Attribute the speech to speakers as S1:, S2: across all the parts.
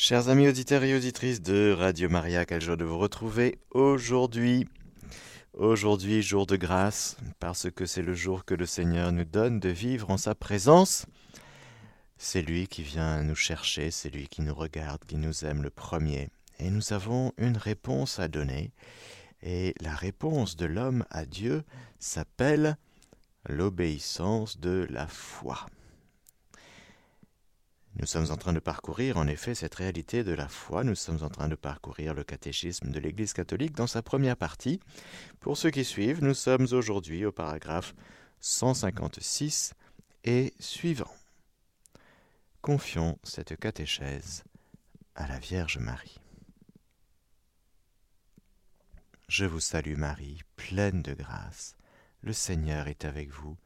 S1: Chers amis auditeurs et auditrices de Radio Maria, quelle joie de vous retrouver aujourd'hui. Aujourd'hui, jour de grâce, parce que c'est le jour que le Seigneur nous donne de vivre en sa présence. C'est lui qui vient nous chercher, c'est lui qui nous regarde, qui nous aime le premier. Et nous avons une réponse à donner. Et la réponse de l'homme à Dieu s'appelle l'obéissance de la foi. Nous sommes en train de parcourir en effet cette réalité de la foi, nous sommes en train de parcourir le catéchisme de l'Église catholique dans sa première partie. Pour ceux qui suivent, nous sommes aujourd'hui au paragraphe 156 et suivant. Confions cette catéchèse à la Vierge Marie. Je vous salue Marie, pleine de grâce. Le Seigneur est avec vous.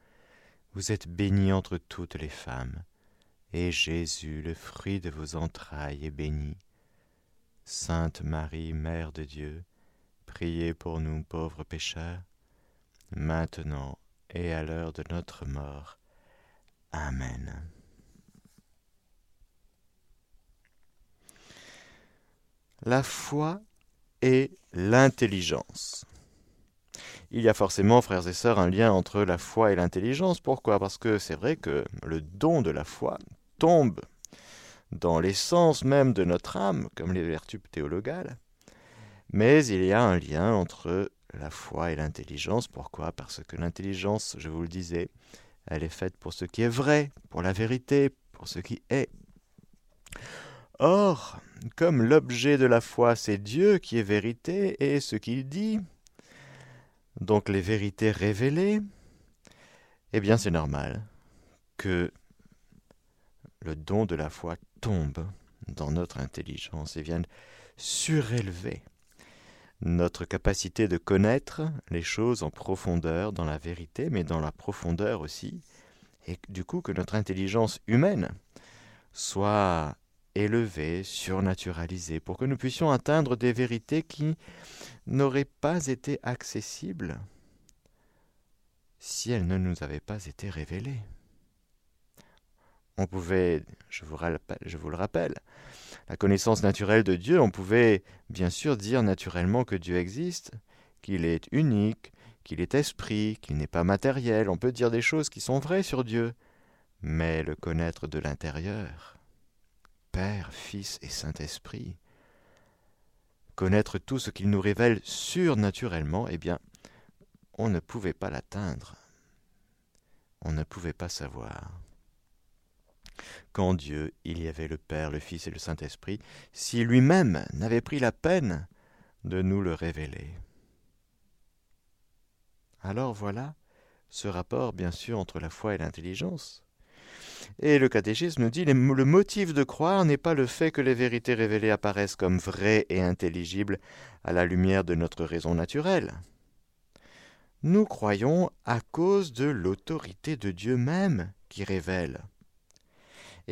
S1: Vous êtes bénie entre toutes les femmes et Jésus, le fruit de vos entrailles, est béni. Sainte Marie, Mère de Dieu, priez pour nous pauvres pécheurs, maintenant et à l'heure de notre mort. Amen. La foi et l'intelligence. Il y a forcément, frères et sœurs, un lien entre la foi et l'intelligence. Pourquoi? Parce que c'est vrai que le don de la foi tombe dans l'essence même de notre âme, comme les vertus théologales. Mais il y a un lien entre la foi et l'intelligence. Pourquoi? Parce que l'intelligence, je vous le disais, elle est faite pour ce qui est vrai, pour la vérité, pour ce qui est. Or, comme l'objet de la foi, c'est Dieu qui est vérité et ce qu'il dit, donc les vérités révélées, eh bien c'est normal que le don de la foi tombe dans notre intelligence et vienne surélever notre capacité de connaître les choses en profondeur, dans la vérité, mais dans la profondeur aussi, et du coup que notre intelligence humaine soit élevée, surnaturalisée, pour que nous puissions atteindre des vérités qui n'auraient pas été accessibles si elles ne nous avaient pas été révélées. On pouvait, je vous, le rappelle, la connaissance naturelle de Dieu, on pouvait bien sûr dire naturellement que Dieu existe, qu'il est unique, qu'il est esprit, qu'il n'est pas matériel, on peut dire des choses qui sont vraies sur Dieu, mais le connaître de l'intérieur, Père, Fils et Saint-Esprit, connaître tout ce qu'il nous révèle surnaturellement, eh bien, on ne pouvait pas l'atteindre, on ne pouvait pas savoir qu'en Dieu il y avait le Père, le Fils et le Saint-Esprit, si lui-même n'avait pris la peine de nous le révéler. Alors voilà ce rapport bien sûr entre la foi et l'intelligence. Et le catéchisme nous dit le motif de croire n'est pas le fait que les vérités révélées apparaissent comme vraies et intelligibles à la lumière de notre raison naturelle. Nous croyons à cause de l'autorité de Dieu même qui révèle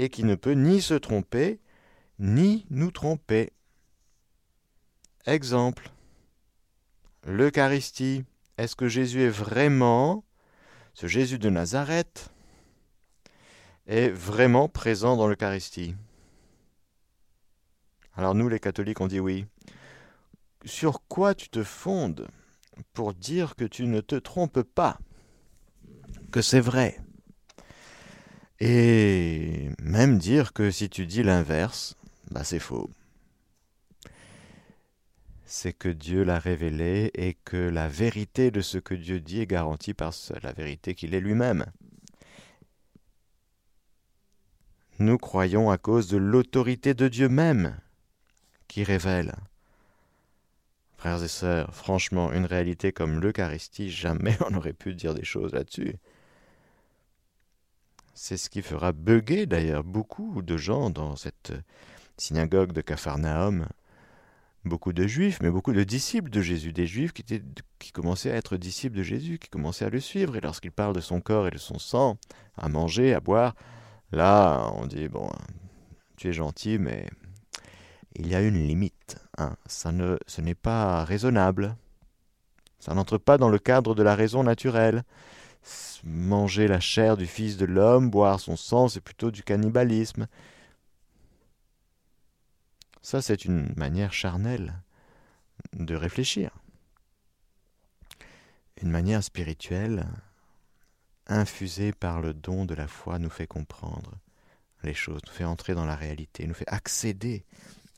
S1: et qui ne peut ni se tromper, ni nous tromper. Exemple. L'Eucharistie. Est-ce que Jésus est vraiment, ce Jésus de Nazareth, est vraiment présent dans l'Eucharistie? Alors nous, les catholiques, on dit oui. Sur quoi tu te fondes pour dire que tu ne te trompes pas, que c'est vrai? Et même dire que si tu dis l'inverse, bah c'est faux. C'est que Dieu l'a révélé et que la vérité de ce que Dieu dit est garantie par la vérité qu'il est lui-même. Nous croyons à cause de l'autorité de Dieu même qui révèle. Frères et sœurs, franchement, une réalité comme l'Eucharistie, jamais on aurait pu dire des choses là-dessus. C'est ce qui fera bugger d'ailleurs beaucoup de gens dans cette synagogue de Capharnaüm. Beaucoup de juifs, mais beaucoup de disciples de Jésus, des juifs qui, commençaient à être disciples de Jésus, qui commençaient à le suivre. Et lorsqu'il parle de son corps et de son sang, à manger, à boire, là, on dit, bon, tu es gentil, mais il y a une limite. Hein. Ce n'est pas raisonnable. Ça n'entre pas dans le cadre de la raison naturelle manger la chair du Fils de l'homme, boire son sang, c'est plutôt du cannibalisme. Ça, c'est une manière charnelle de réfléchir. Une manière spirituelle, infusée par le don de la foi, nous fait comprendre les choses, nous fait entrer dans la réalité, nous fait accéder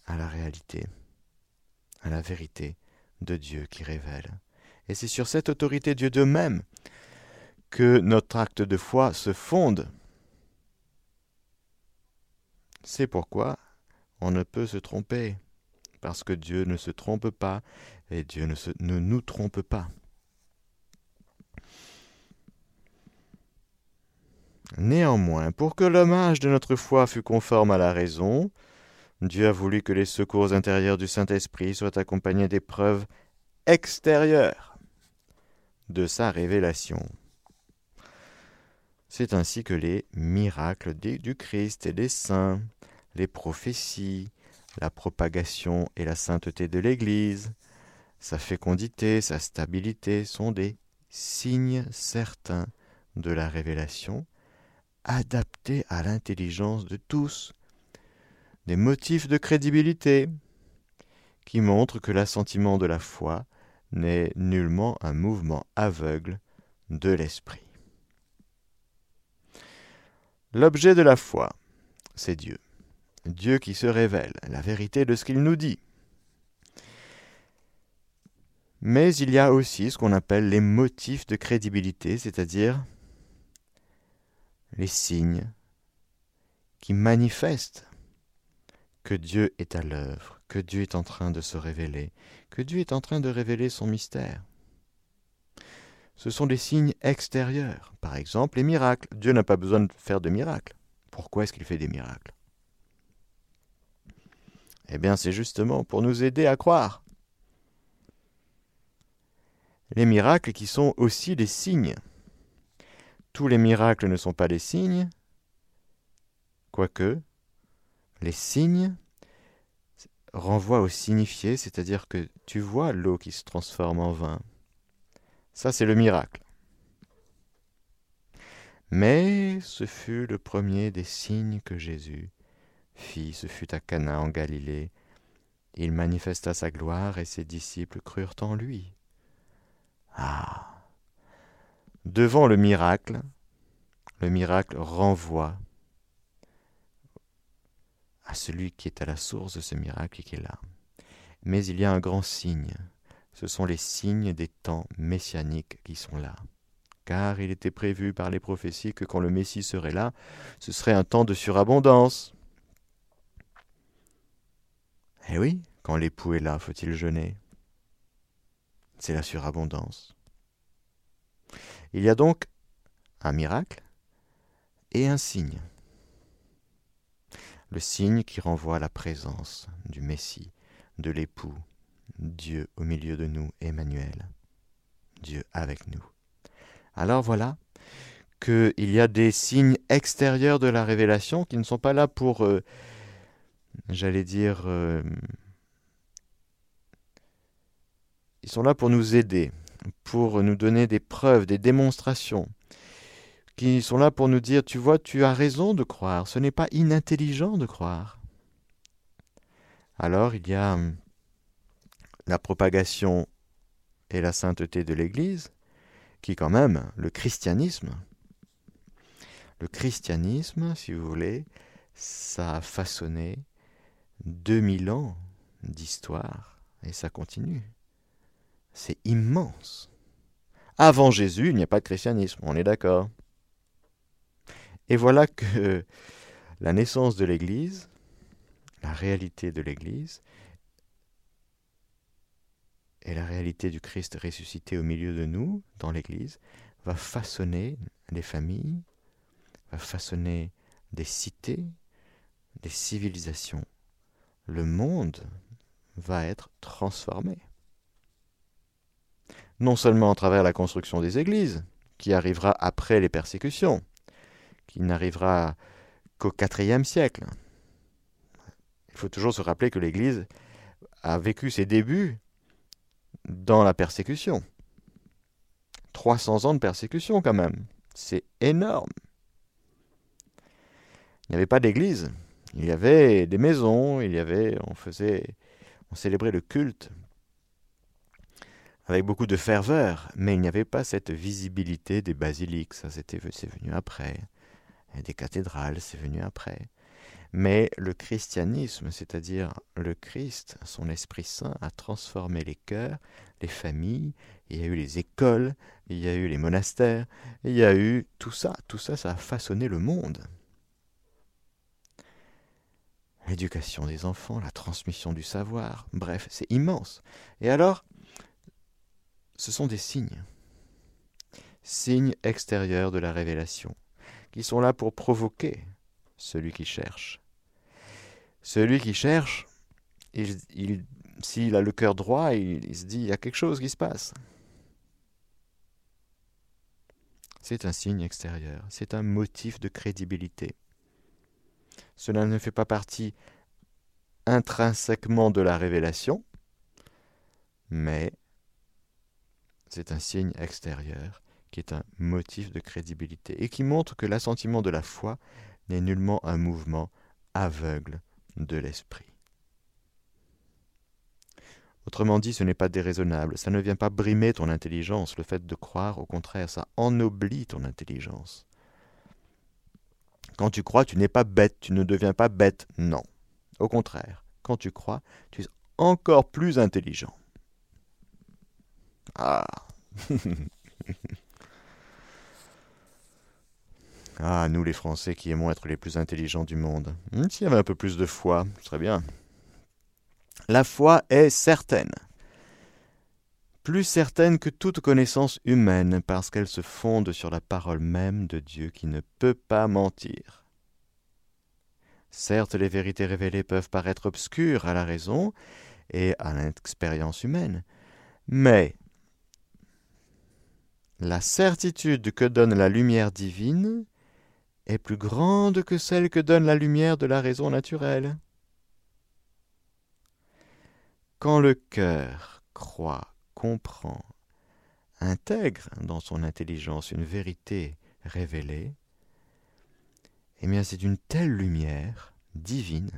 S1: à la réalité, à la vérité de Dieu qui révèle. Et c'est sur cette autorité Dieu de même que notre acte de foi se fonde. C'est pourquoi on ne peut se tromper, parce que Dieu ne se trompe pas et Dieu ne, nous trompe pas. Néanmoins, pour que l'hommage de notre foi fût conforme à la raison, Dieu a voulu que les secours intérieurs du Saint-Esprit soient accompagnés des preuves extérieures de sa révélation. C'est ainsi que les miracles du Christ et des saints, les prophéties, la propagation et la sainteté de l'Église, sa fécondité, sa stabilité sont des signes certains de la révélation adaptés à l'intelligence de tous, des motifs de crédibilité qui montrent que l'assentiment de la foi n'est nullement un mouvement aveugle de l'esprit. L'objet de la foi, c'est Dieu. Dieu qui se révèle, la vérité de ce qu'il nous dit. Mais il y a aussi ce qu'on appelle les motifs de crédibilité, c'est-à-dire les signes qui manifestent que Dieu est à l'œuvre, que Dieu est en train de se révéler, que Dieu est en train de révéler son mystère. Ce sont des signes extérieurs, par exemple les miracles. Dieu n'a pas besoin de faire de miracles. Pourquoi est-ce qu'il fait des miracles? Eh bien, c'est justement pour nous aider à croire. Les miracles qui sont aussi des signes. Tous les miracles ne sont pas des signes, quoique les signes renvoient au signifié, c'est-à-dire que tu vois l'eau qui se transforme en vin. Ça, c'est le miracle. Mais ce fut le premier des signes que Jésus fit, ce fut à Cana en Galilée. Il manifesta sa gloire et ses disciples crurent en lui. Ah Devant le miracle, le miracle renvoie à celui qui est à la source de ce miracle et qui est là. Mais il y a un grand signe. Ce sont les signes des temps messianiques qui sont là. Car il était prévu par les prophéties que quand le Messie serait là, ce serait un temps de surabondance. Eh oui, quand l'époux est là, faut-il jeûner? C'est la surabondance. Il y a donc un miracle et un signe. Le signe qui renvoie à la présence du Messie, de l'époux, Dieu au milieu de nous, Emmanuel, Dieu avec nous. Alors voilà qu'il y a des signes extérieurs de la révélation qui ne sont pas là pour, euh, j'allais dire, euh, ils sont là pour nous aider, pour nous donner des preuves, des démonstrations, qui sont là pour nous dire, tu vois, tu as raison de croire, ce n'est pas inintelligent de croire. Alors il y a la propagation et la sainteté de l'Église, qui quand même, le christianisme, le christianisme, si vous voulez, ça a façonné 2000 ans d'histoire, et ça continue. C'est immense. Avant Jésus, il n'y a pas de christianisme, on est d'accord. Et voilà que la naissance de l'Église, la réalité de l'Église, et la réalité du Christ ressuscité au milieu de nous, dans l'Église, va façonner les familles, va façonner des cités, des civilisations. Le monde va être transformé non seulement à travers la construction des églises, qui arrivera après les persécutions, qui n'arrivera qu'au IVe siècle. Il faut toujours se rappeler que l'Église a vécu ses débuts dans la persécution. 300 ans de persécution quand même. C'est énorme. Il n'y avait pas d'église. Il y avait des maisons, il y avait, on faisait, on célébrait le culte avec beaucoup de ferveur, mais il n'y avait pas cette visibilité des basiliques, ça c'était c'est venu après, et des cathédrales, c'est venu après. Mais le christianisme, c'est-à-dire le Christ, son Esprit Saint, a transformé les cœurs, les familles, il y a eu les écoles, il y a eu les monastères, il y a eu tout ça, tout ça, ça a façonné le monde. L'éducation des enfants, la transmission du savoir, bref, c'est immense. Et alors, ce sont des signes, signes extérieurs de la révélation, qui sont là pour provoquer celui qui cherche. Celui qui cherche, il, s'il a le cœur droit, il, se dit, il y a quelque chose qui se passe. C'est un signe extérieur, c'est un motif de crédibilité. Cela ne fait pas partie intrinsèquement de la révélation, mais c'est un signe extérieur qui est un motif de crédibilité et qui montre que l'assentiment de la foi n'est nullement un mouvement aveugle de l'esprit. Autrement dit, ce n'est pas déraisonnable, ça ne vient pas brimer ton intelligence, le fait de croire, au contraire, ça ennoblit ton intelligence. Quand tu crois, tu n'es pas bête, tu ne deviens pas bête, non. Au contraire, quand tu crois, tu es encore plus intelligent. Ah Ah, nous les Français qui aimons être les plus intelligents du monde. Hmm, s'il y avait un peu plus de foi, ce serait bien. La foi est certaine. Plus certaine que toute connaissance humaine, parce qu'elle se fonde sur la parole même de Dieu qui ne peut pas mentir. Certes, les vérités révélées peuvent paraître obscures à la raison et à l'expérience humaine, mais la certitude que donne la lumière divine est plus grande que celle que donne la lumière de la raison naturelle. Quand le cœur croit, comprend, intègre dans son intelligence une vérité révélée, eh bien c'est une telle lumière divine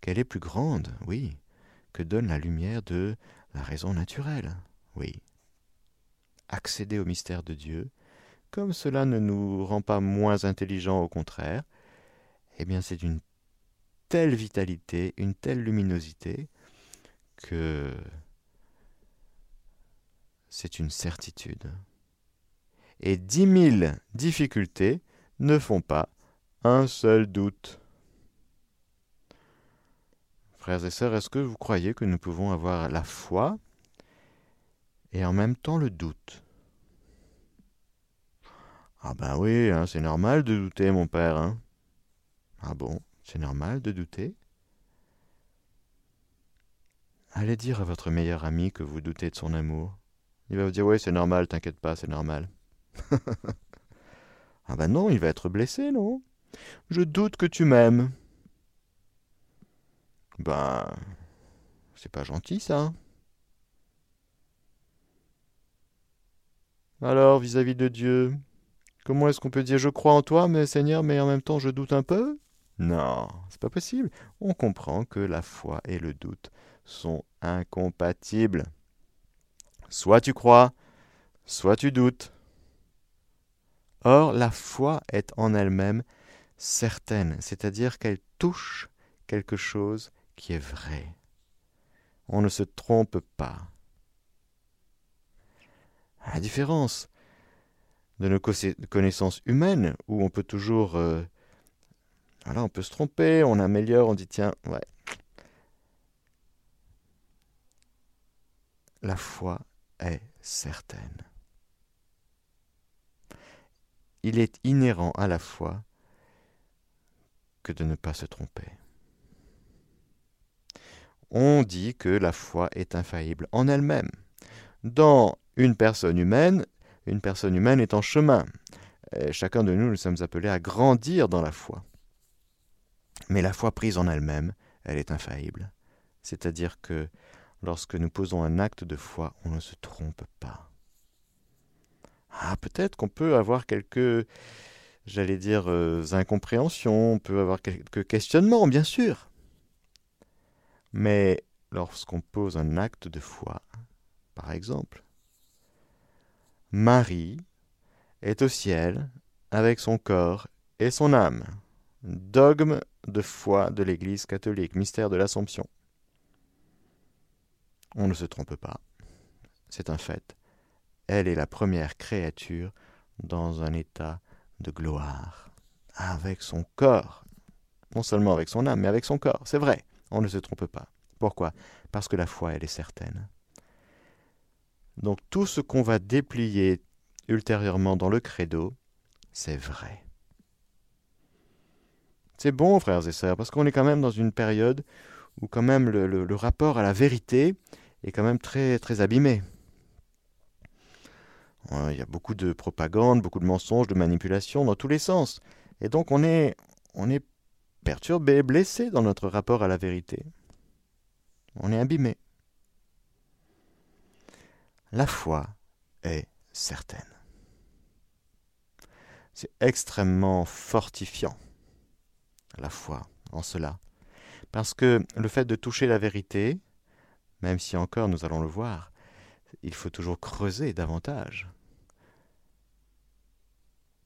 S1: qu'elle est plus grande, oui, que donne la lumière de la raison naturelle, oui. Accéder au mystère de Dieu, comme cela ne nous rend pas moins intelligents, au contraire, eh bien c'est une telle vitalité, une telle luminosité, que c'est une certitude. Et dix mille difficultés ne font pas un seul doute. Frères et sœurs, est-ce que vous croyez que nous pouvons avoir la foi et en même temps le doute? Ah ben oui, hein, c'est normal de douter, mon père. Hein. Ah bon, c'est normal de douter? Allez dire à votre meilleur ami que vous doutez de son amour. Il va vous dire oui, c'est normal, t'inquiète pas, c'est normal. ah ben non, il va être blessé, non? Je doute que tu m'aimes. Ben, c'est pas gentil ça. Alors, vis-à-vis -vis de Dieu, Comment est-ce qu'on peut dire je crois en toi, mais Seigneur, mais en même temps je doute un peu? Non, c'est pas possible. On comprend que la foi et le doute sont incompatibles. Soit tu crois, soit tu doutes. Or, la foi est en elle-même certaine, c'est-à-dire qu'elle touche quelque chose qui est vrai. On ne se trompe pas. La différence de nos connaissances humaines, où on peut toujours... Euh, voilà, on peut se tromper, on améliore, on dit tiens, ouais. La foi est certaine. Il est inhérent à la foi que de ne pas se tromper. On dit que la foi est infaillible en elle-même. Dans une personne humaine, une personne humaine est en chemin. chacun de nous, nous sommes appelés à grandir dans la foi. Mais la foi prise en elle-même, elle est infaillible. C'est-à-dire que lorsque nous posons un acte de foi, on ne se trompe pas. Ah, peut-être qu'on peut avoir quelques j'allais dire, euh, incompréhensions, on peut avoir quelques questionnements, bien sûr. Mais lorsqu'on pose un acte de foi, par exemple, Marie est au ciel avec son corps et son âme. Dogme de foi de l'Église catholique, mystère de l'Assomption. On ne se trompe pas, c'est un fait. Elle est la première créature dans un état de gloire, avec son corps. Non seulement avec son âme, mais avec son corps. C'est vrai, on ne se trompe pas. Pourquoi? Parce que la foi, elle est certaine. Donc tout ce qu'on va déplier ultérieurement dans le credo, c'est vrai. C'est bon, frères et sœurs, parce qu'on est quand même dans une période où quand même le, rapport à la vérité est quand même très, très abîmé. Il y a beaucoup de propagande, beaucoup de mensonges, de manipulations dans tous les sens. Et donc on est, on est perturbé, blessé dans notre rapport à la vérité. On est abîmé. La foi est certaine. C'est extrêmement fortifiant, la foi, en cela. Parce que le fait de toucher la vérité, même si encore nous allons le voir, il faut toujours creuser davantage.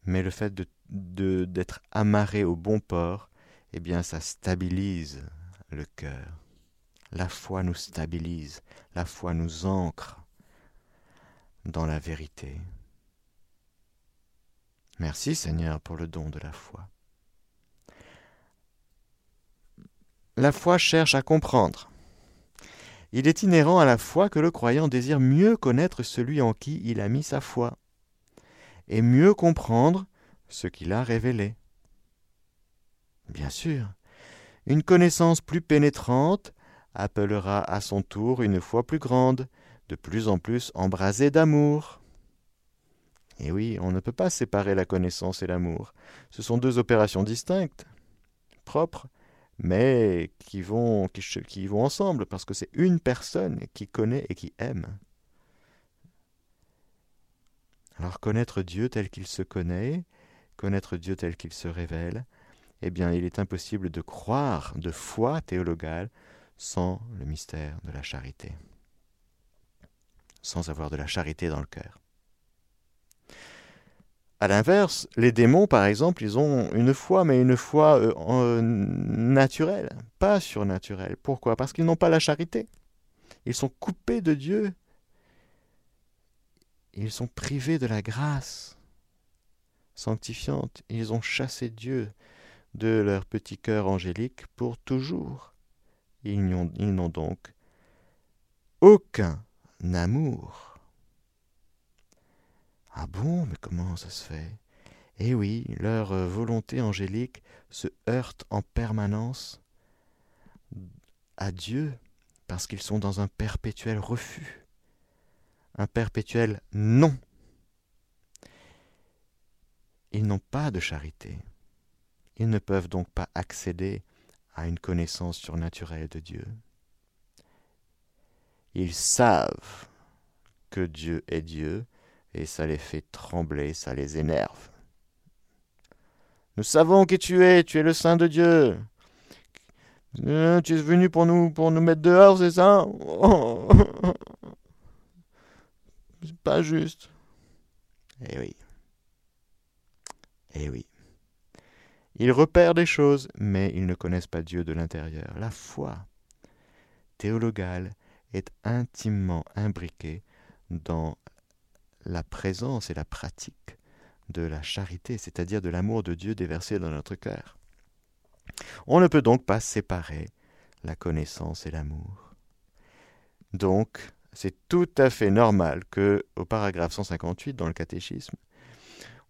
S1: Mais le fait de, d'être amarré au bon port, eh bien ça stabilise le cœur. La foi nous stabilise, la foi nous ancre dans la vérité. Merci Seigneur pour le don de la foi. La foi cherche à comprendre. Il est inhérent à la foi que le croyant désire mieux connaître celui en qui il a mis sa foi, et mieux comprendre ce qu'il a révélé. Bien sûr, une connaissance plus pénétrante appellera à son tour une foi plus grande, de plus en plus embrasée d'amour. Et oui, on ne peut pas séparer la connaissance et l'amour. Ce sont deux opérations distinctes, propres, mais qui vont, qui, vont ensemble, parce que c'est une personne qui connaît et qui aime. Alors connaître Dieu tel qu'il se connaît, connaître Dieu tel qu'il se révèle, eh bien il est impossible de croire de foi théologale sans le mystère de la charité, sans avoir de la charité dans le cœur. À l'inverse, les démons, par exemple, ils ont une foi, mais une foi euh, naturelle, pas surnaturelle. Pourquoi? Parce qu'ils n'ont pas la charité. Ils sont coupés de Dieu. Ils sont privés de la grâce sanctifiante. Ils ont chassé Dieu de leur petit cœur angélique pour toujours. Ils n'ont donc aucun amour. Ah bon, mais comment ça se fait? Eh oui, leur euh, volonté angélique se heurte en permanence à Dieu parce qu'ils sont dans un perpétuel refus, un perpétuel non. Ils n'ont pas de charité. Ils ne peuvent donc pas accéder à une connaissance surnaturelle de Dieu. Ils savent que Dieu est Dieu, et ça les fait trembler, ça les énerve. Nous savons qui tu es, tu es le Saint de Dieu. Euh, tu es venu pour nous, pour nous mettre dehors, c'est ça? C'est pas juste. Eh oui. Eh oui. Ils repèrent des choses, mais ils ne connaissent pas Dieu de l'intérieur. La foi théologale est intimement imbriquée dans la présence et la pratique de la charité, c'est-à-dire de l'amour de Dieu déversé dans notre cœur. On ne peut donc pas séparer la connaissance et l'amour. Donc, c'est tout à fait normal que, au paragraphe 158 dans le catéchisme,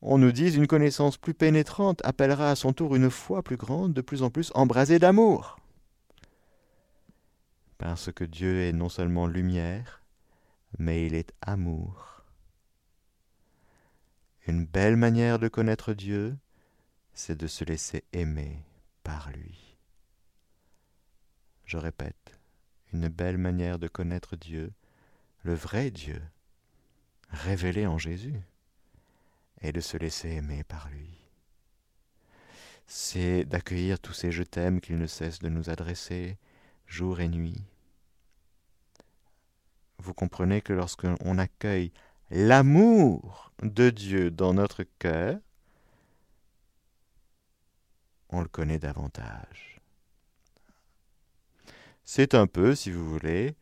S1: on nous dise une connaissance plus pénétrante appellera à son tour une foi plus grande, de plus en plus embrasée d'amour. Parce que Dieu est non seulement lumière, mais il est amour. Une belle manière de connaître Dieu, c'est de se laisser aimer par lui. Je répète, une belle manière de connaître Dieu, le vrai Dieu, révélé en Jésus, est de se laisser aimer par lui. c'est d'accueillir tous ces je t'aime qu'il ne cesse de nous adresser jour et nuit. Vous comprenez que lorsqu'on accueille l'amour de Dieu dans notre cœur, on le connaît davantage. C'est un peu, si vous voulez,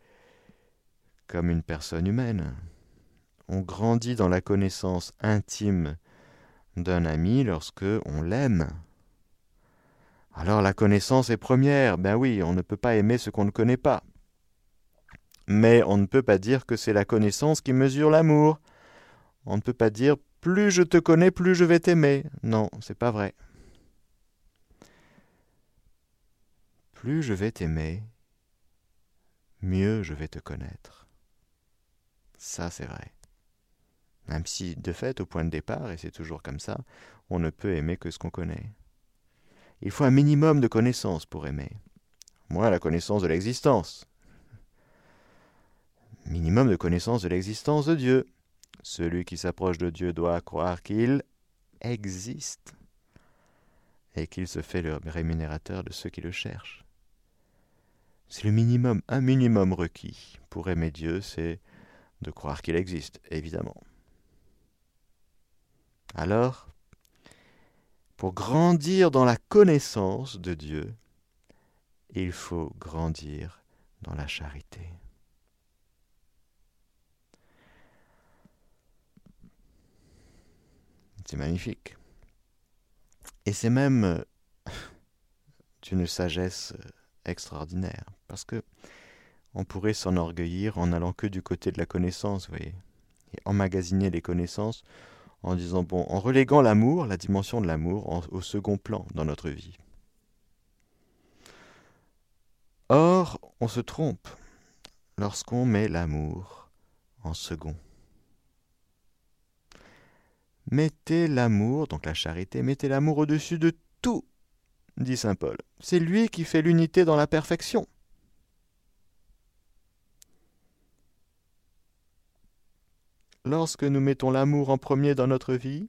S1: comme une personne humaine. On grandit dans la connaissance intime d'un ami lorsque on l'aime. Alors la connaissance est première, ben oui, on ne peut pas aimer ce qu'on ne connaît pas. Mais on ne peut pas dire que c'est la connaissance qui mesure l'amour. On ne peut pas dire plus je te connais, plus je vais t'aimer. Non, c'est pas vrai. Plus je vais t'aimer, mieux je vais te connaître. Ça, c'est vrai. Même si, de fait, au point de départ, et c'est toujours comme ça, on ne peut aimer que ce qu'on connaît. Il faut un minimum de connaissances pour aimer. Moi, la connaissance de l'existence. Minimum de connaissance de l'existence de Dieu. Celui qui s'approche de Dieu doit croire qu'il existe et qu'il se fait le rémunérateur de ceux qui le cherchent. C'est le minimum, un minimum requis pour aimer Dieu, c'est de croire qu'il existe, évidemment. Alors, pour grandir dans la connaissance de Dieu, il faut grandir dans la charité. C'est magnifique. Et c'est même euh, d'une sagesse euh, extraordinaire, parce que on pourrait s'enorgueillir en allant que du côté de la connaissance, vous voyez, et emmagasiner les connaissances en disant bon, en reléguant l'amour, la dimension de l'amour, au second plan dans notre vie. Or, on se trompe lorsqu'on met l'amour en second. Mettez l'amour, donc la charité, mettez l'amour au-dessus de tout, dit Saint Paul. C'est lui qui fait l'unité dans la perfection. Lorsque nous mettons l'amour en premier dans notre vie,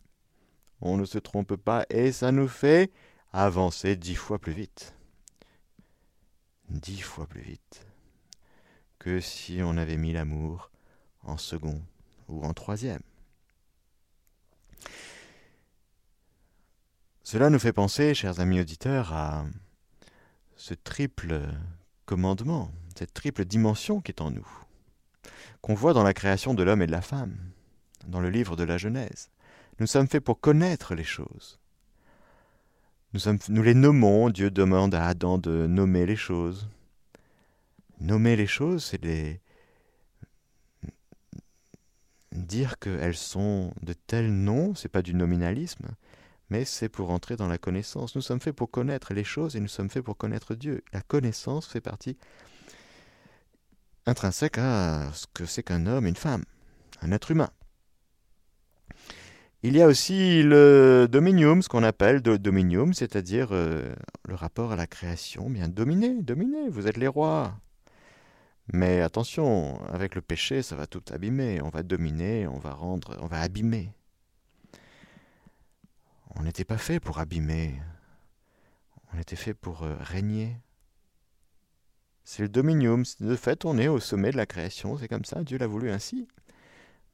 S1: on ne se trompe pas et ça nous fait avancer dix fois plus vite. Dix fois plus vite que si on avait mis l'amour en second ou en troisième. Cela nous fait penser, chers amis auditeurs, à ce triple commandement, cette triple dimension qui est en nous qu'on voit dans la création de l'homme et de la femme, dans le livre de la Genèse. Nous sommes faits pour connaître les choses. Nous, les nommons, Dieu demande à Adam de nommer les choses. Nommer les choses, c'est les... dire qu'elles sont de tels noms, c'est pas du nominalisme, mais c'est pour entrer dans la connaissance. Nous sommes faits pour connaître les choses et nous sommes faits pour connaître Dieu. La connaissance fait partie intrinsèque à ce que c'est qu'un homme, une femme, un être humain. Il y a aussi le dominium, ce qu'on appelle le dominium, c'est-à-dire euh, le rapport à la création. Bien, dominer, dominer, vous êtes les rois. Mais attention, avec le péché, ça va tout abîmer. On va dominer, on va rendre, on va abîmer. On n'était pas fait pour abîmer. On était fait pour euh, régner. C'est le dominium. De fait, on est au sommet de la création. C'est comme ça. Dieu l'a voulu ainsi.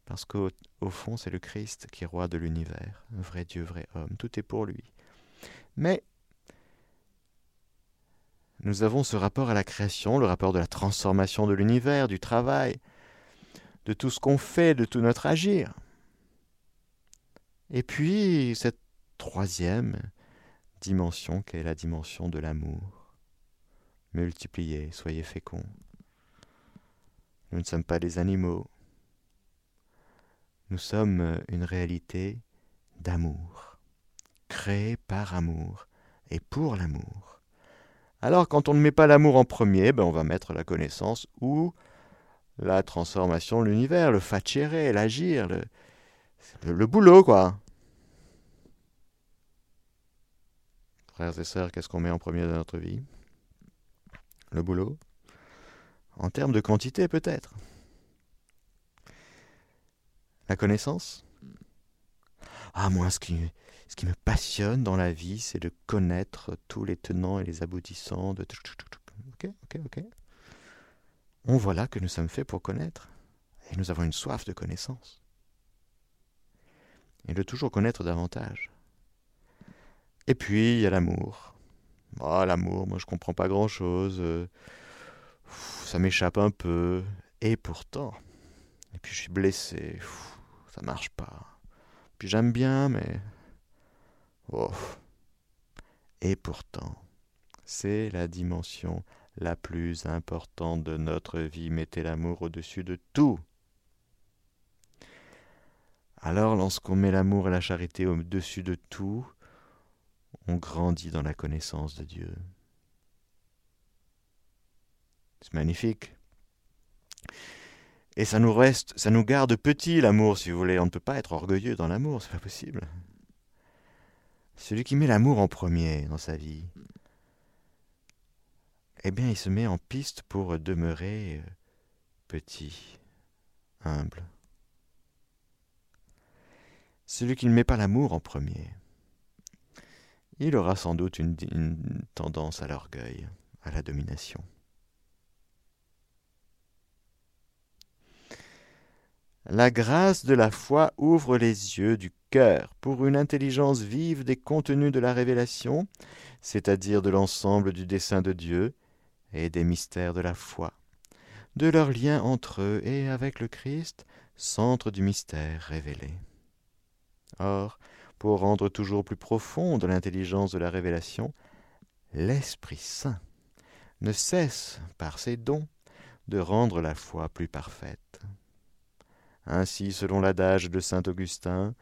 S1: Parce qu'au fond, c'est le Christ qui est roi de l'univers. Un vrai Dieu, vrai homme. Tout est pour lui. Mais nous avons ce rapport à la création, le rapport de la transformation de l'univers, du travail, de tout ce qu'on fait, de tout notre agir. Et puis, cette troisième dimension qui est la dimension de l'amour multipliez, soyez féconds. Nous ne sommes pas des animaux. Nous sommes une réalité d'amour, créée par amour et pour l'amour. Alors quand on ne met pas l'amour en premier, ben on va mettre la connaissance ou la transformation de l'univers, le facere, l'agir, le, le boulot, quoi. Frères et sœurs, qu'est-ce qu'on met en premier dans notre vie? Le boulot? En termes de quantité, peut-être? La connaissance? Ah, moi, ce qui, ce qui me passionne dans la vie, c'est de connaître tous les tenants et les aboutissants de... Ok, ok, ok. On voit là que nous sommes faits pour connaître, et nous avons une soif de connaissance, et de toujours connaître davantage. Et puis, il y a l'amour. Oh, l'amour, moi je comprends pas grand-chose, ça m'échappe un peu, et pourtant, et puis je suis blessé, ça marche pas. Puis j'aime bien, mais... Et pourtant, c'est la dimension la plus importante de notre vie. Mettez l'amour au-dessus de tout. Alors, lorsqu'on met l'amour et la charité au-dessus de tout, on grandit dans la connaissance de Dieu. C'est magnifique. Et ça nous reste, ça nous garde petit l'amour, si vous voulez. On ne peut pas être orgueilleux dans l'amour, c'est pas possible. Celui qui met l'amour en premier dans sa vie, eh bien, il se met en piste pour demeurer euh, petit, humble. Celui qui ne met pas l'amour en premier, il aura sans doute une, une tendance à l'orgueil, à la domination. La grâce de la foi ouvre les yeux du cœur pour une intelligence vive des contenus de la révélation, c'est-à-dire de l'ensemble du dessein de Dieu et des mystères de la foi, de leur lien entre eux et avec le Christ, centre du mystère révélé. Or, pour rendre toujours plus profonde l'intelligence de la révélation, l'Esprit Saint ne cesse, par ses dons, de rendre la foi plus parfaite. Ainsi, selon l'adage de saint Augustin,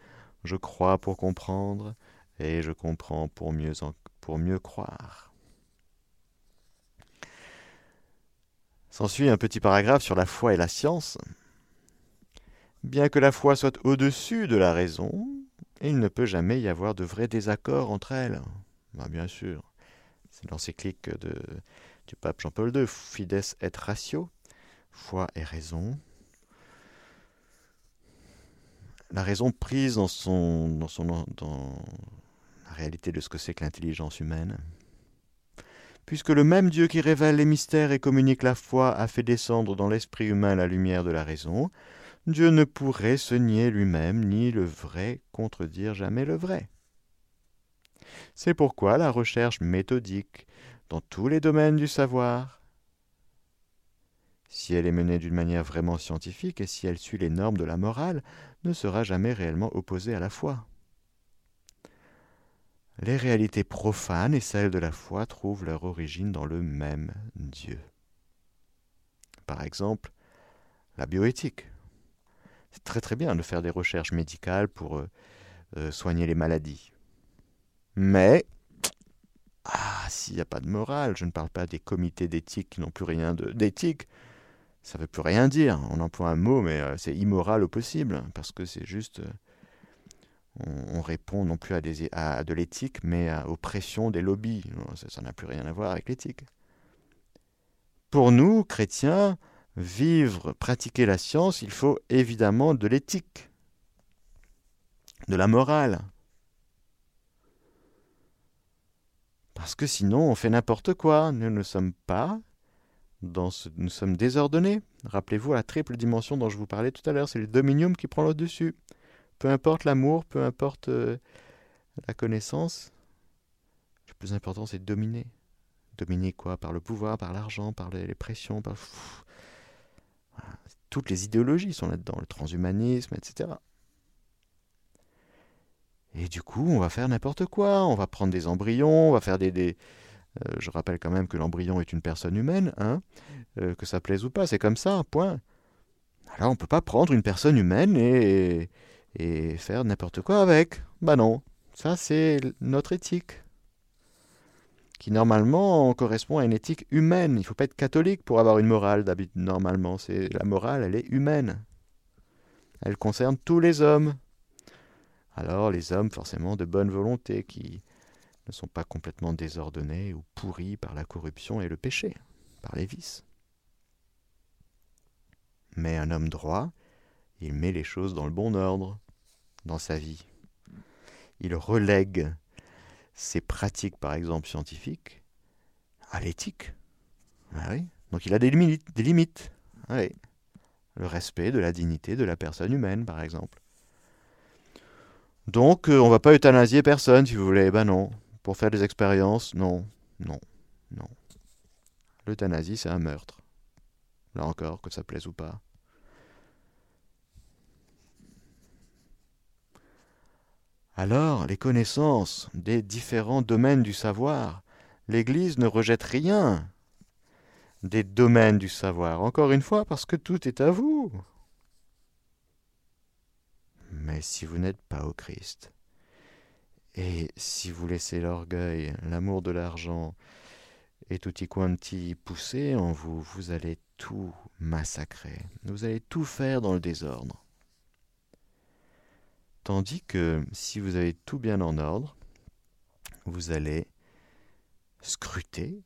S1: je crois pour comprendre, et je comprends pour mieux, croire. S'ensuit un petit paragraphe sur la foi et la science. Bien que la foi soit au-dessus de la raison, il ne peut jamais y avoir de vrai désaccord entre elles. Ben, bien sûr, c'est l'encyclique du pape Jean-Paul II, Fides et Ratio, foi et raison, la raison prise dans, son, dans, son, dans la réalité de ce que c'est que l'intelligence humaine. Puisque le même Dieu qui révèle les mystères et communique la foi a fait descendre dans l'esprit humain la lumière de la raison, Dieu ne pourrait se nier lui-même ni le vrai contredire jamais le vrai. C'est pourquoi la recherche méthodique dans tous les domaines du savoir si elle est menée d'une manière vraiment scientifique et si elle suit les normes de la morale, ne sera jamais réellement opposée à la foi. Les réalités profanes et celles de la foi trouvent leur origine dans le même Dieu. Par exemple, la bioéthique. C'est très très bien de faire des recherches médicales pour euh, euh, soigner les maladies. Mais, ah, s'il n'y a pas de morale, je ne parle pas des comités d'éthique qui n'ont plus rien d'éthique, ça ne veut plus rien dire. On emploie un mot, mais euh, c'est immoral au possible, parce que c'est juste... Euh, on, répond non plus à, de l'éthique, mais aux pressions des lobbies. Ça n'a plus rien à voir avec l'éthique. Pour nous, chrétiens, vivre, pratiquer la science, il faut évidemment de l'éthique, de la morale. Parce que sinon, on fait n'importe quoi. Nous ne sommes pas nous sommes désordonnés. Rappelez-vous la triple dimension dont je vous parlais tout à l'heure, c'est le dominium qui prend le dessus. Peu importe l'amour, peu importe euh, la connaissance, le plus important c'est de dominer. Dominer quoi? Par le pouvoir, par l'argent, par les, pressions, par... Toutes les idéologies sont là-dedans, le transhumanisme, etc. Et du coup, on va faire n'importe quoi. On va prendre des embryons, on va faire des, je rappelle quand même que l'embryon est une personne humaine, hein, euh, que ça plaise ou pas, c'est comme ça, point. Alors on ne peut pas prendre une personne humaine et, et faire n'importe quoi avec. Bah non, ça c'est notre éthique, qui normalement correspond à une éthique humaine. Il ne faut pas être catholique pour avoir une morale d'habitude. Normalement, c'est la morale, elle est humaine. Elle concerne tous les hommes. Alors les hommes, forcément, de bonne volonté, qui ne sont pas complètement désordonnés ou pourris par la corruption et le péché, par les vices. Mais un homme droit, il met les choses dans le bon ordre, dans sa vie. il relègue ses pratiques, par exemple scientifiques, à l'éthique. Ah. Donc il a des limites. Ah. Le respect de la dignité de la personne humaine, par exemple. Donc euh, on ne va pas euthanasier personne, si vous voulez. Ben non. Pour faire des expériences, non, non, non. L'euthanasie, c'est un meurtre. Là encore, que ça plaise ou pas. Alors, les connaissances des différents domaines du savoir, l'Église ne rejette rien des domaines du savoir, encore une fois, parce que tout est à vous. Mais si vous n'êtes pas au Christ, et si vous laissez l'orgueil, l'amour de l'argent et tutti quanti pousser en vous, vous allez tout massacrer, vous allez tout faire dans le désordre. Tandis que si vous avez tout bien en ordre, vous allez scruter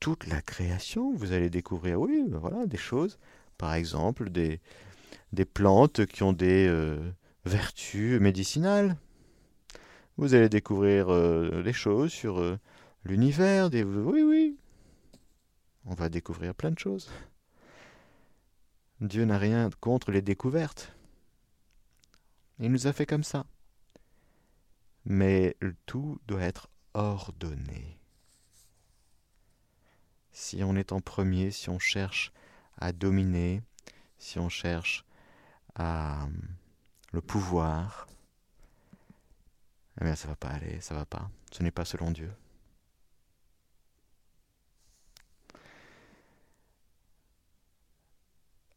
S1: toute la création. Vous allez découvrir, oui, voilà, des choses. Par exemple, des, plantes qui ont des euh, vertus médicinales. Vous allez découvrir euh, des choses sur euh, l'univers. Oui, oui. On va découvrir plein de choses. Dieu n'a rien contre les découvertes. Il nous a fait comme ça. Mais tout doit être ordonné. Si on est en premier, si on cherche à dominer, si on cherche à le pouvoir, eh bien ça va pas aller, ça va pas. Ce n'est pas selon Dieu.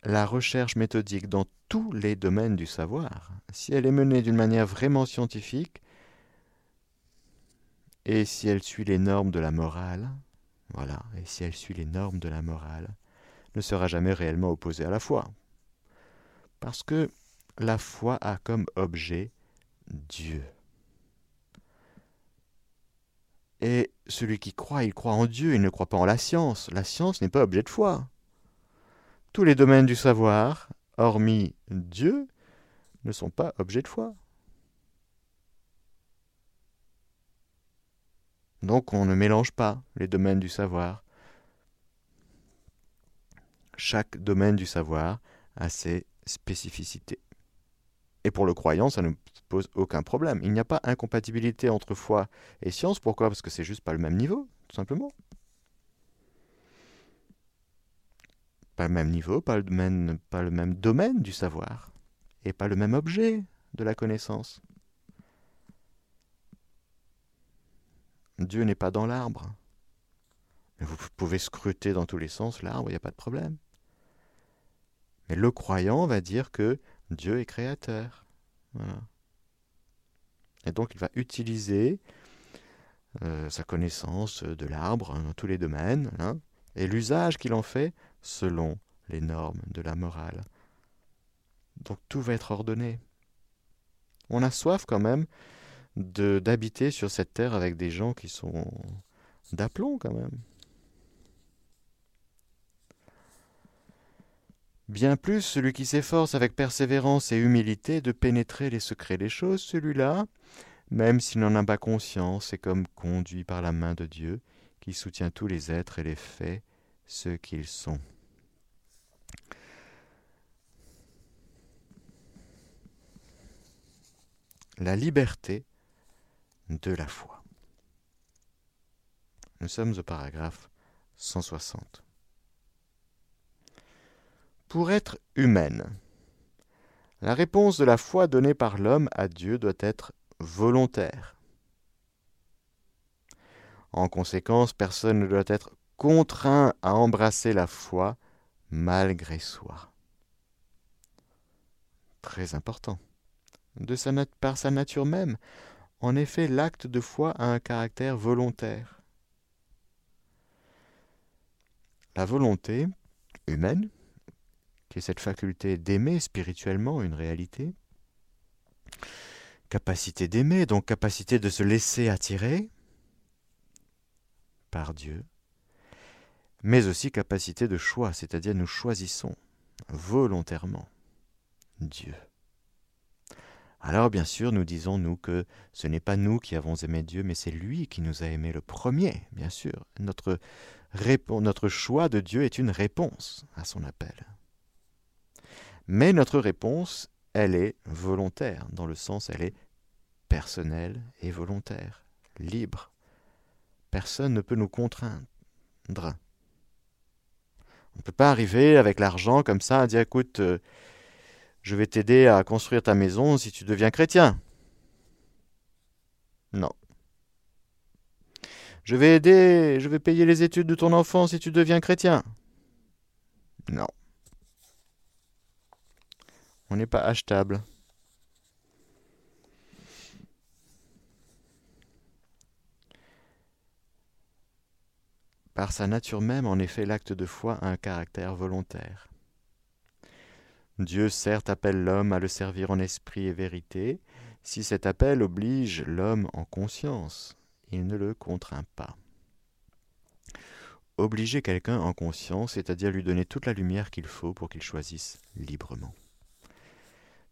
S1: la recherche méthodique dans tous les domaines du savoir, si elle est menée d'une manière vraiment scientifique, et si elle suit les normes de la morale, voilà, et si elle suit les normes de la morale, ne sera jamais réellement opposée à la foi. Parce que la foi a comme objet Dieu. Et celui qui croit, il croit en Dieu, il ne croit pas en la science. La science n'est pas objet de foi. Tous les domaines du savoir, hormis Dieu, ne sont pas objets de foi. Donc on ne mélange pas les domaines du savoir. Chaque domaine du savoir a ses spécificités. Et pour le croyant, ça ne pose aucun problème. Il n'y a pas incompatibilité entre foi et science. Pourquoi? Parce que c'est juste pas le même niveau, tout simplement. Pas le même niveau, pas le même, domaine du savoir, et pas le même objet de la connaissance. Dieu n'est pas dans l'arbre. Vous pouvez scruter dans tous les sens l'arbre, il n'y a pas de problème. Mais le croyant va dire que Dieu est créateur. Et donc il va utiliser euh, sa connaissance de l'arbre hein, dans tous les domaines, hein, et l'usage qu'il en fait selon les normes de la morale. Donc tout va être ordonné. On a soif quand même d'habiter sur cette terre avec des gens qui sont d'aplomb quand même. Bien plus, celui qui s'efforce avec persévérance et humilité de pénétrer les secrets des choses, celui-là, même s'il n'en a pas conscience, est comme conduit par la main de Dieu, qui soutient tous les êtres et les fait ce qu'ils sont. la liberté de la foi. Nous sommes au paragraphe 160. Pour être humaine, la réponse de la foi donnée par l'homme à Dieu doit être volontaire. En conséquence, personne ne doit être contraint à embrasser la foi malgré soi. Très important de sa par sa nature même. En effet, l'acte de foi a un caractère volontaire. La volonté humaine, cette faculté d'aimer spirituellement une réalité, capacité d'aimer, donc capacité de se laisser attirer par Dieu, mais aussi capacité de choix, c'est-à-dire nous choisissons volontairement Dieu alors bien sûr nous disons, nous, que ce n'est pas nous qui avons aimé Dieu, mais c'est lui qui nous a aimés le premier, bien sûr. Notre choix de Dieu est une réponse à son appel. Mais notre réponse, elle est volontaire, dans le sens elle est personnelle et volontaire, libre. Personne ne peut nous contraindre. On ne peut pas arriver avec l'argent comme ça à dire écoute, euh, je vais t'aider à construire ta maison si tu deviens chrétien. Non. Je vais aider, je vais payer les études de ton enfant si tu deviens chrétien. Non. On n'est pas achetable. Par sa nature même, en effet, l'acte de foi a un caractère volontaire. Dieu certes appelle l'homme à le servir en esprit et vérité, si cet appel oblige l'homme en conscience, il ne le contraint pas. Obliger quelqu'un en conscience, c'est-à-dire lui donner toute la lumière qu'il faut pour qu'il choisisse librement.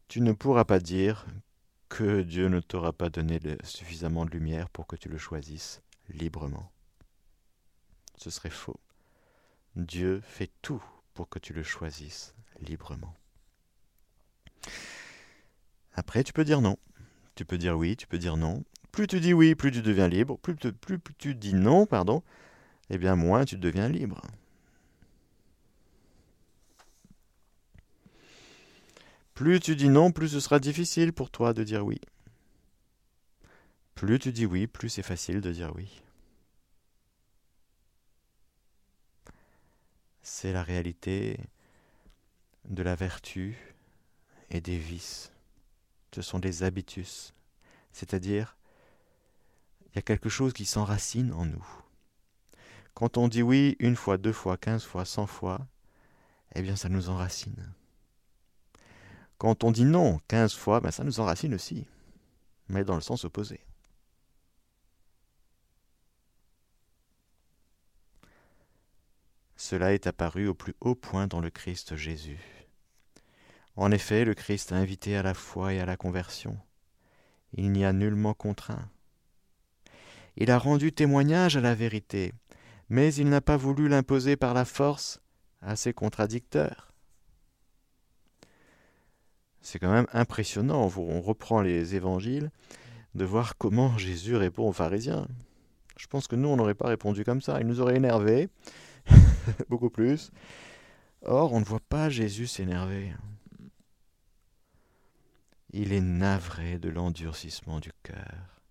S1: Tu ne pourras pas dire que Dieu ne t'aura pas donné suffisamment de lumière pour que tu le choisisses librement ce serait faux. Dieu fait tout pour que tu le choisisses librement. Après, tu peux dire non. Tu peux dire oui, tu peux dire non. Plus tu dis oui, plus tu deviens libre. Plus, tu dis non, pardon, eh bien moins tu deviens libre. Plus tu dis non, plus ce sera difficile pour toi de dire oui. Plus tu dis oui, plus c'est facile de dire oui. c'est la réalité de la vertu et des vices. Ce sont des habitus, c'est-à-dire il y a quelque chose qui s'enracine en nous. Quand on dit oui une fois, deux fois, quinze fois, cent fois, eh bien ça nous enracine. Quand on dit non quinze fois, ben ça nous enracine aussi, mais dans le sens opposé. Cela est apparu au plus haut point dans le Christ Jésus. En effet, le Christ a invité à la foi et à la conversion. Il n'y a nullement contraint. Il a rendu témoignage à la vérité, mais il n'a pas voulu l'imposer par la force à ses contradicteurs. C'est quand même impressionnant, on reprend les évangiles, de voir comment Jésus répond aux pharisiens. Je pense que nous, on n'aurait pas répondu comme ça. Il nous aurait énervés, beaucoup plus. Or, on ne voit pas Jésus s'énerver. Il est navré de l'endurcissement du cœur.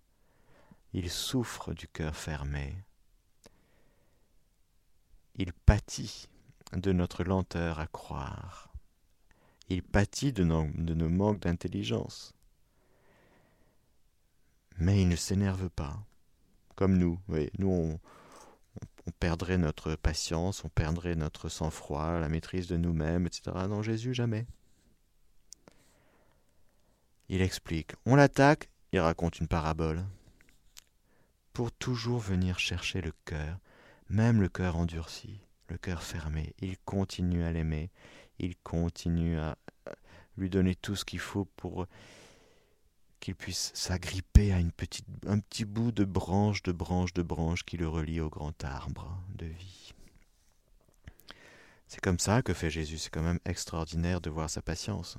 S1: Il souffre du cœur fermé. Il pâtit de notre lenteur à croire. Il pâtit de nos, manques d'intelligence. Mais il ne s'énerve pas, comme nous. Oui, nous, on perdrait notre patience, on perdrait notre sang-froid, la maîtrise de nous-mêmes, etc. Non, Jésus, jamais. Il explique. On l'attaque, il raconte une parabole. Pour toujours venir chercher le cœur, même le cœur endurci, le cœur fermé, il continue à l'aimer, il continue à lui donner tout ce qu'il faut pour qu'il puisse s'agripper à une petite, un petit bout de branche, de branche, de branche qui le relie au grand arbre de vie. C'est comme ça que fait Jésus. C'est quand même extraordinaire de voir sa patience.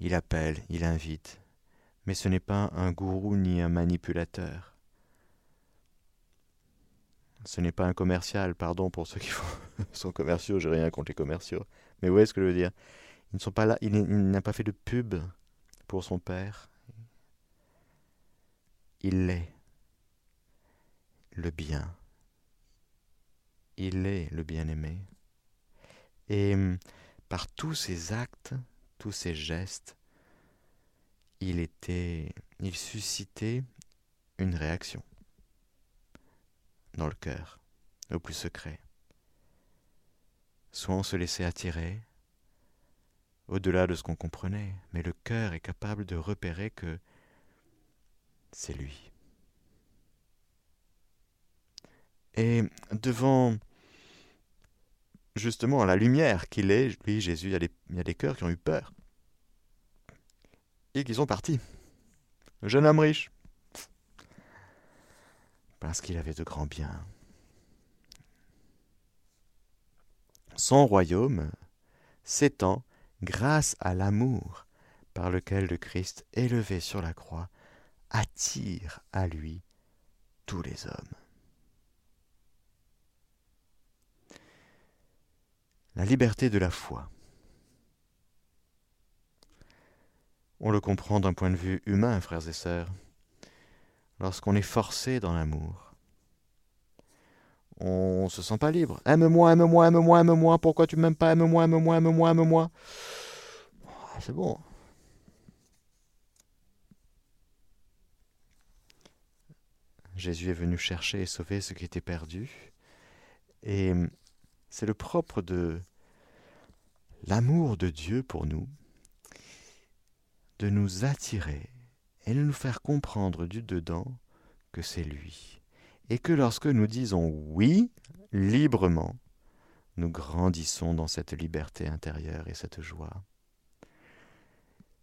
S1: Il appelle, il invite, mais ce n'est pas un gourou ni un manipulateur. Ce n'est pas un commercial, pardon pour ceux qui sont commerciaux, j'ai rien contre les commerciaux. Mais où est-ce que je veux dire ils ne pas il, n'a pas fait de pub pour son père. Il est le bien. Il est le bien-aimé. Et hum, par tous ses actes, tous ses gestes, il suscitait une réaction dans le cœur, au plus secret. Soit on se laissait attirer, au-delà de ce qu'on comprenait, mais le cœur est capable de repérer que c'est lui. Et devant justement la lumière qu'il est, lui, Jésus, il y, a des, cœurs qui ont eu peur et qui sont partis. Le jeune homme riche, parce qu'il avait de grands biens. Son royaume s'étend grâce à l'amour par lequel le Christ, élevé sur la croix, attire à lui tous les hommes. La liberté de la foi. On le comprend d'un point de vue humain, frères et sœurs, lorsqu'on est forcé dans l'amour. On se sent pas libre. Aime-moi, aime-moi, aime-moi, aime-moi. Pourquoi tu m'aimes pas? Aime-moi, aime-moi, aime-moi, aime-moi. C'est bon. Jésus est venu chercher et sauver ce qui était perdu. Et c'est le propre de l'amour de Dieu pour nous, de nous attirer et de nous faire comprendre du dedans que c'est lui. Et que lorsque nous disons oui librement, nous grandissons dans cette liberté intérieure et cette joie.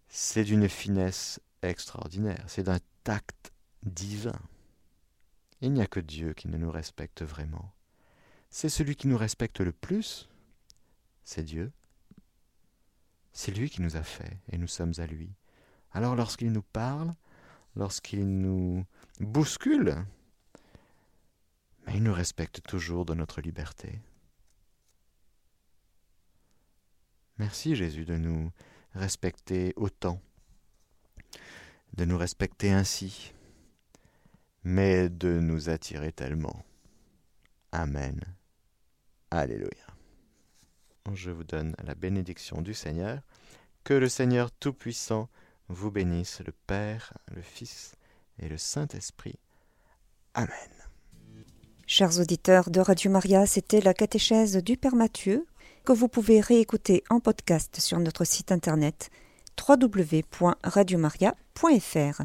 S1: C'est d'une finesse extraordinaire, c'est d'un tact divin. Il n'y a que Dieu qui ne nous respecte vraiment. C'est celui qui nous respecte le plus, c'est Dieu. C'est lui qui nous a fait, et nous sommes à lui. Alors lorsqu'il nous parle, lorsqu'il nous bouscule, mais il nous respecte toujours de notre liberté. Merci Jésus de nous respecter autant, de nous respecter ainsi, mais de nous attirer tellement. Amen. Alléluia. Je vous donne la bénédiction du Seigneur. Que le Seigneur Tout-Puissant vous bénisse, le Père, le Fils et le Saint-Esprit. Amen.
S2: Chers auditeurs de Radio Maria, c'était la catéchèse du Père Mathieu que vous pouvez réécouter en podcast sur notre site internet www.radiomaria.fr.